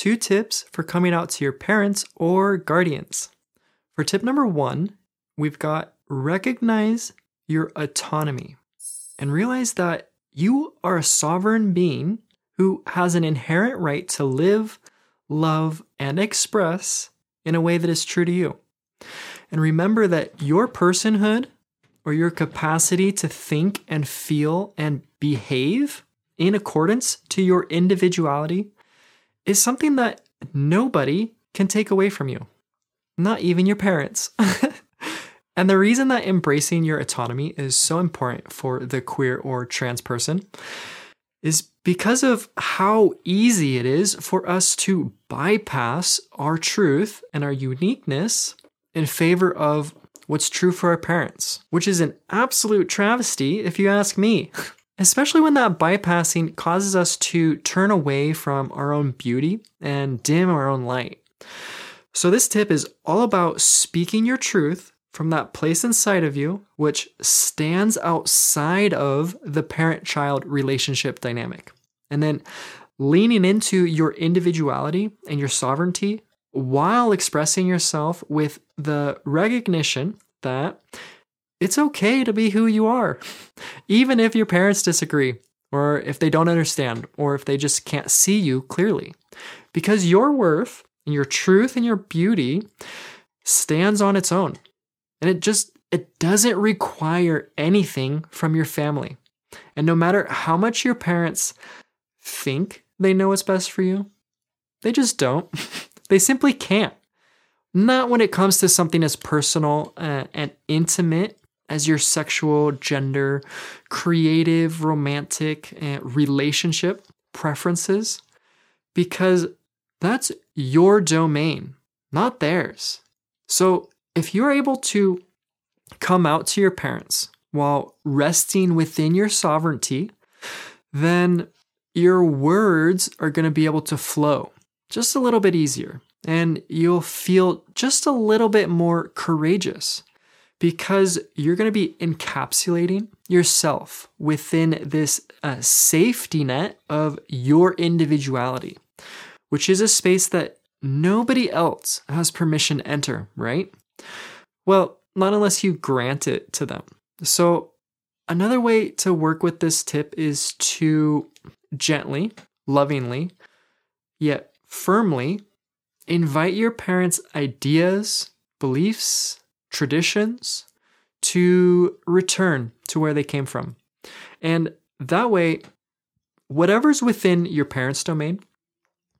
two tips for coming out to your parents or guardians. For tip number one, we've got recognize your autonomy and realize that you are a sovereign being who has an inherent right to live, love, and express in a way that is true to you. And remember that your personhood or your capacity to think and feel and behave in accordance to your individuality is something that nobody can take away from you, not even your parents. and the reason that embracing your autonomy is so important for the queer or trans person is because of how easy it is for us to bypass our truth and our uniqueness in favor of what's true for our parents, which is an absolute travesty if you ask me. Especially when that bypassing causes us to turn away from our own beauty and dim our own light. So, this tip is all about speaking your truth from that place inside of you, which stands outside of the parent child relationship dynamic. And then leaning into your individuality and your sovereignty while expressing yourself with the recognition that it's okay to be who you are, even if your parents disagree, or if they don't understand, or if they just can't see you clearly. Because your worth and your truth and your beauty stands on its own. And it just it doesn't require anything from your family. And no matter how much your parents think they know what's best for you, they just don't. they simply can't. Not when it comes to something as personal uh, and intimate as your sexual, gender, creative, romantic, uh, relationship preferences, because that's your domain, not theirs. So if you're able to come out to your parents while resting within your sovereignty, then your words are going to be able to flow just a little bit easier. And you'll feel just a little bit more courageous because you're going to be encapsulating yourself within this uh, safety net of your individuality, which is a space that nobody else has permission to enter, right? Well, not unless you grant it to them. So, another way to work with this tip is to gently, lovingly, yet firmly invite your parents' ideas, beliefs, traditions to return to where they came from. And that way, whatever's within your parents' domain,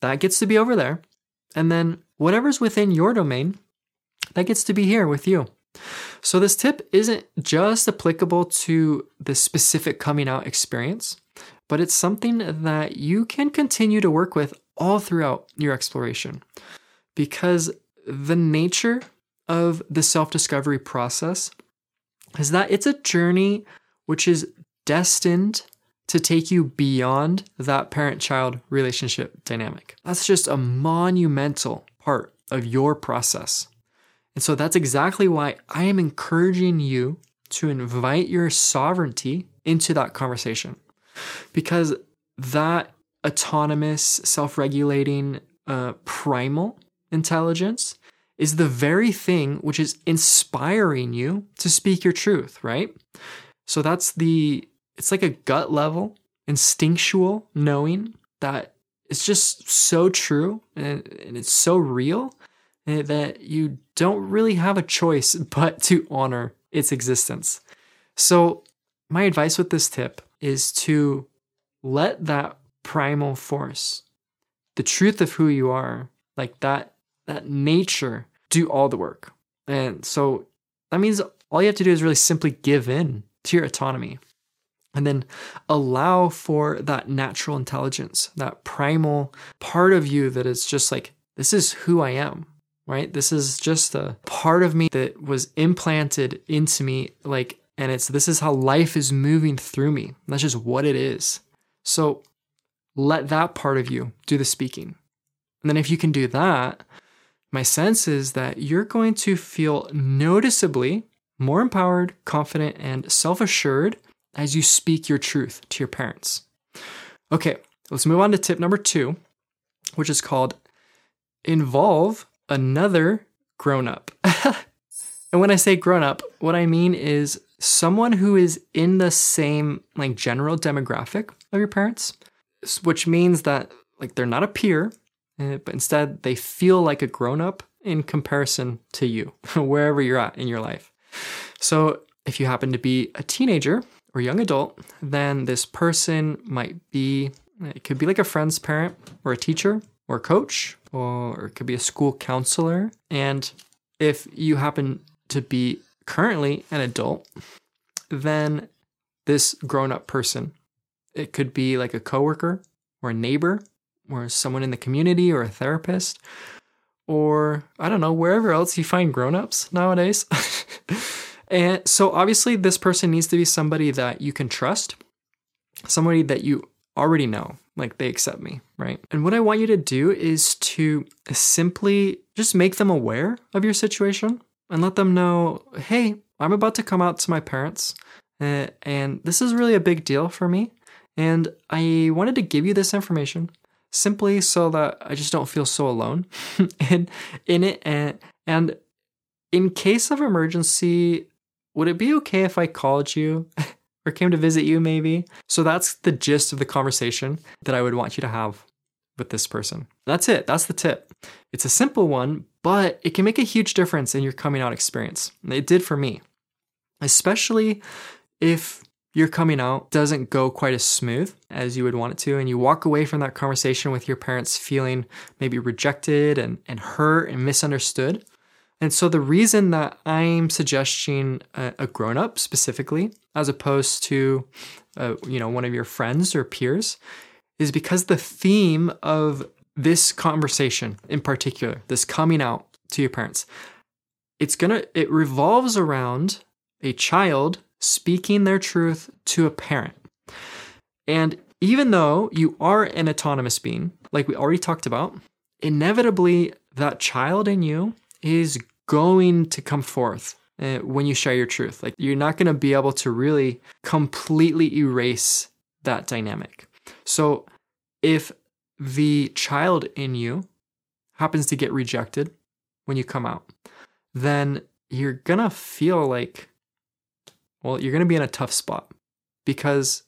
that gets to be over there. And then whatever's within your domain, that gets to be here with you. So, this tip isn't just applicable to the specific coming out experience, but it's something that you can continue to work with all throughout your exploration because the nature of the self discovery process is that it's a journey which is destined to take you beyond that parent child relationship dynamic. That's just a monumental part of your process. And so that's exactly why I am encouraging you to invite your sovereignty into that conversation. Because that autonomous, self regulating, uh, primal intelligence is the very thing which is inspiring you to speak your truth, right? So that's the, it's like a gut level, instinctual knowing that it's just so true and, and it's so real that you don't really have a choice but to honor its existence. So, my advice with this tip is to let that primal force, the truth of who you are, like that that nature do all the work. And so that means all you have to do is really simply give in to your autonomy and then allow for that natural intelligence, that primal part of you that is just like, this is who I am right? This is just a part of me that was implanted into me, like, and it's this is how life is moving through me. That's just what it is. So let that part of you do the speaking. And then if you can do that, my sense is that you're going to feel noticeably more empowered, confident, and self assured as you speak your truth to your parents. Okay, let's move on to tip number two, which is called involve another grown up. and when I say grown up, what I mean is someone who is in the same like general demographic of your parents, which means that like they're not a peer, Eh, but instead they feel like a grown up in comparison to you, wherever you're at in your life. So if you happen to be a teenager or young adult, then this person might be, it could be like a friend's parent or a teacher or a coach, or it could be a school counselor. And if you happen to be currently an adult, then this grown up person, it could be like a coworker or a neighbor or someone in the community or a therapist or I don't know, wherever else you find grown ups nowadays. and so obviously, this person needs to be somebody that you can trust, somebody that you already know, like they accept me, right? And what I want you to do is to simply just make them aware of your situation and let them know hey, I'm about to come out to my parents, uh, and this is really a big deal for me. And I wanted to give you this information simply so that I just don't feel so alone in in it. And and in case of emergency would it be okay if I called you or came to visit you maybe? So that's the gist of the conversation that I would want you to have with this person. That's it. That's the tip. It's a simple one but it can make a huge difference in your coming out experience. It did for me especially if your coming out doesn't go quite as smooth as you would want it to, and you walk away from that conversation with your parents feeling maybe rejected and, and hurt and misunderstood. And so, the reason that I'm suggesting a, a grown up specifically, as opposed to uh, you know one of your friends or peers, is because the theme of this conversation in particular, this coming out to your parents, it's gonna it revolves around a child speaking their truth to a parent. And even though you are an autonomous being, like we already talked about, inevitably that child in you is going to come forth uh, when you share your truth. Like you're not going to be able to really completely erase that dynamic. So if the child in you happens to get rejected when you come out, then you're going to feel like well, you're going to be in a tough spot because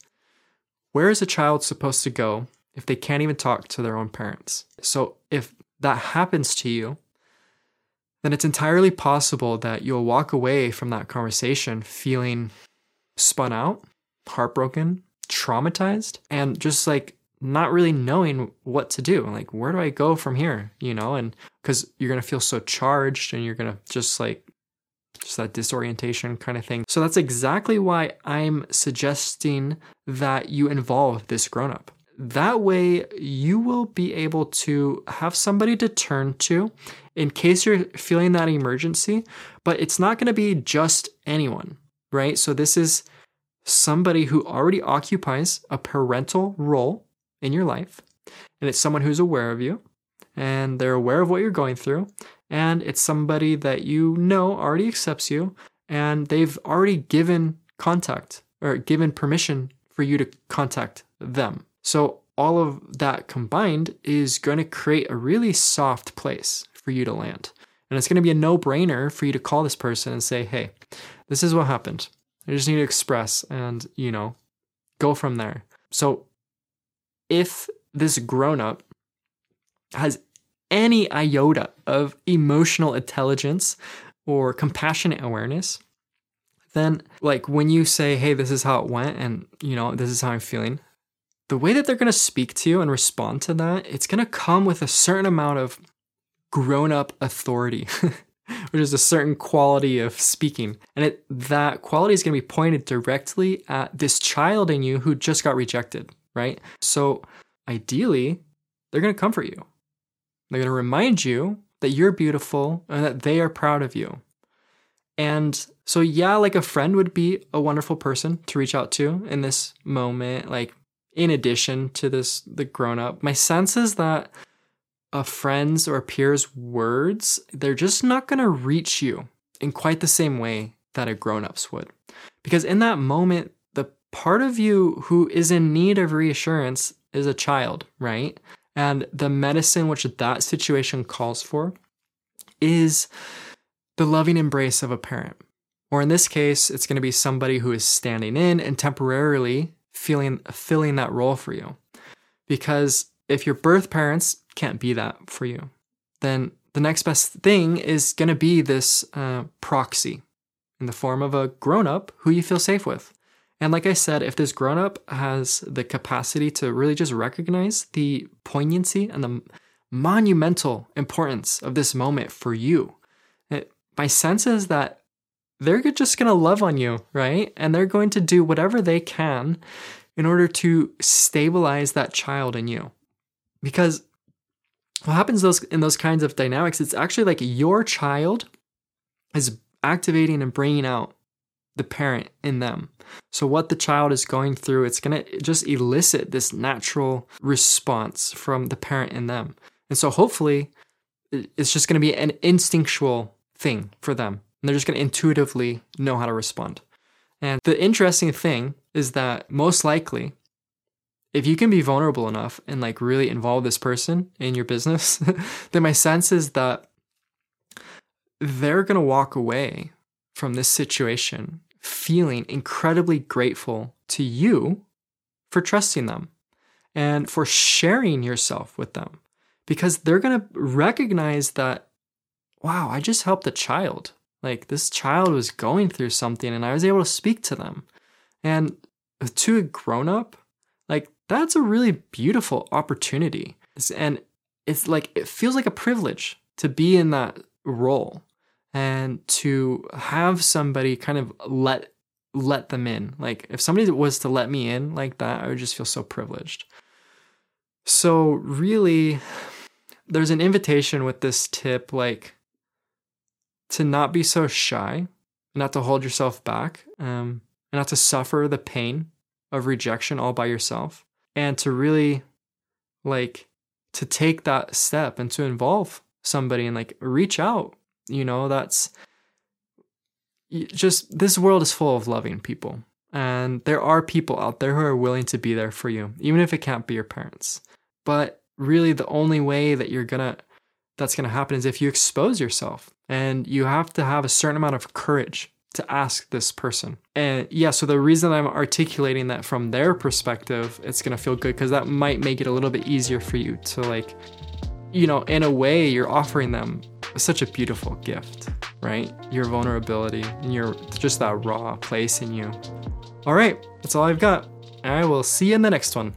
where is a child supposed to go if they can't even talk to their own parents? So, if that happens to you, then it's entirely possible that you'll walk away from that conversation feeling spun out, heartbroken, traumatized, and just like not really knowing what to do. Like, where do I go from here? You know, and because you're going to feel so charged and you're going to just like just that disorientation kind of thing. So that's exactly why I'm suggesting that you involve this grown up. That way, you will be able to have somebody to turn to in case you're feeling that emergency, but it's not going to be just anyone, right? So, this is somebody who already occupies a parental role in your life, and it's someone who's aware of you and they're aware of what you're going through and it's somebody that you know already accepts you and they've already given contact or given permission for you to contact them. So all of that combined is going to create a really soft place for you to land. And it's going to be a no brainer for you to call this person and say, hey, this is what happened. I just need to express and, you know, go from there. So if this grown up has any iota of emotional intelligence or compassionate awareness, then like when you say, "Hey, this is how it went and, you know, this is how I'm feeling." The way that they're to speak to you and respond to that, it's to come with a certain amount of grown-up authority. which is a certain quality of speaking. And it, that quality is going to be pointed directly at this child in you who just got rejected, right? So ideally, they're going to comfort you. They're going to remind you that you're beautiful and that they are proud of you. And so, yeah, like a friend would be a wonderful person to reach out to in this moment, like in addition to this, the grown up. My sense is that a friend's or a peer's words, they're just not going to reach you in quite the same way that a grown up's would. Because in that moment, the part of you who is in need of reassurance is a child, right? And the medicine which that situation calls for is the loving embrace of a parent. Or in this case, it's going to be somebody who is standing in and temporarily feeling filling that role for you. Because if your birth parents can't be that for you, then the next best thing is going to be this uh, proxy in the form of a grown up who you feel safe with. And like I said, if this grown up has the capacity to really just recognize the poignancy and the monumental importance of this moment for you, it, my sense is that they're just going to love on you, right? And they're going to do whatever they can in order to stabilize that child in you. Because what happens those in those kinds of dynamics, it's actually like your child is activating and bringing out the parent in them. So what the child is going through, it's going to just elicit this natural response from the parent in them. And so hopefully it's just going to be an instinctual thing for them. And they're just going to intuitively know how to respond. And the interesting thing is that most likely if you can be vulnerable enough and like really involve this person in your business, then my sense is that they're going to walk away from this situation feeling incredibly grateful to you for trusting them and for sharing yourself with them because they're going to recognize that, wow, I just helped a child. Like this child was going through something and I was able to speak to them. And to a grown up, like that's a really beautiful opportunity. And it's like, it feels like a privilege to be in that role and to have somebody kind of let let them in. Like if somebody was to let me in like that, I would just feel so privileged. So really there's an invitation with this tip like to not be so shy, not to hold yourself back, um, and not to suffer the pain of rejection all by yourself, and to really like to take that step and to involve somebody and like reach out you know, that's just this world is full of loving people. And there are people out there who are willing to be there for you, even if it can't be your parents. But really, the only way that you're gonna that's gonna happen is if you expose yourself. And you have to have a certain amount of courage to ask this person. And yeah, so the reason I'm articulating that from their perspective, it's gonna feel good because that might make it a little bit easier for you to like, you know, in a way, you're offering them such a beautiful gift, right? Your vulnerability and your just that raw place in you. All right, that's all I've got. I will see you in the next one.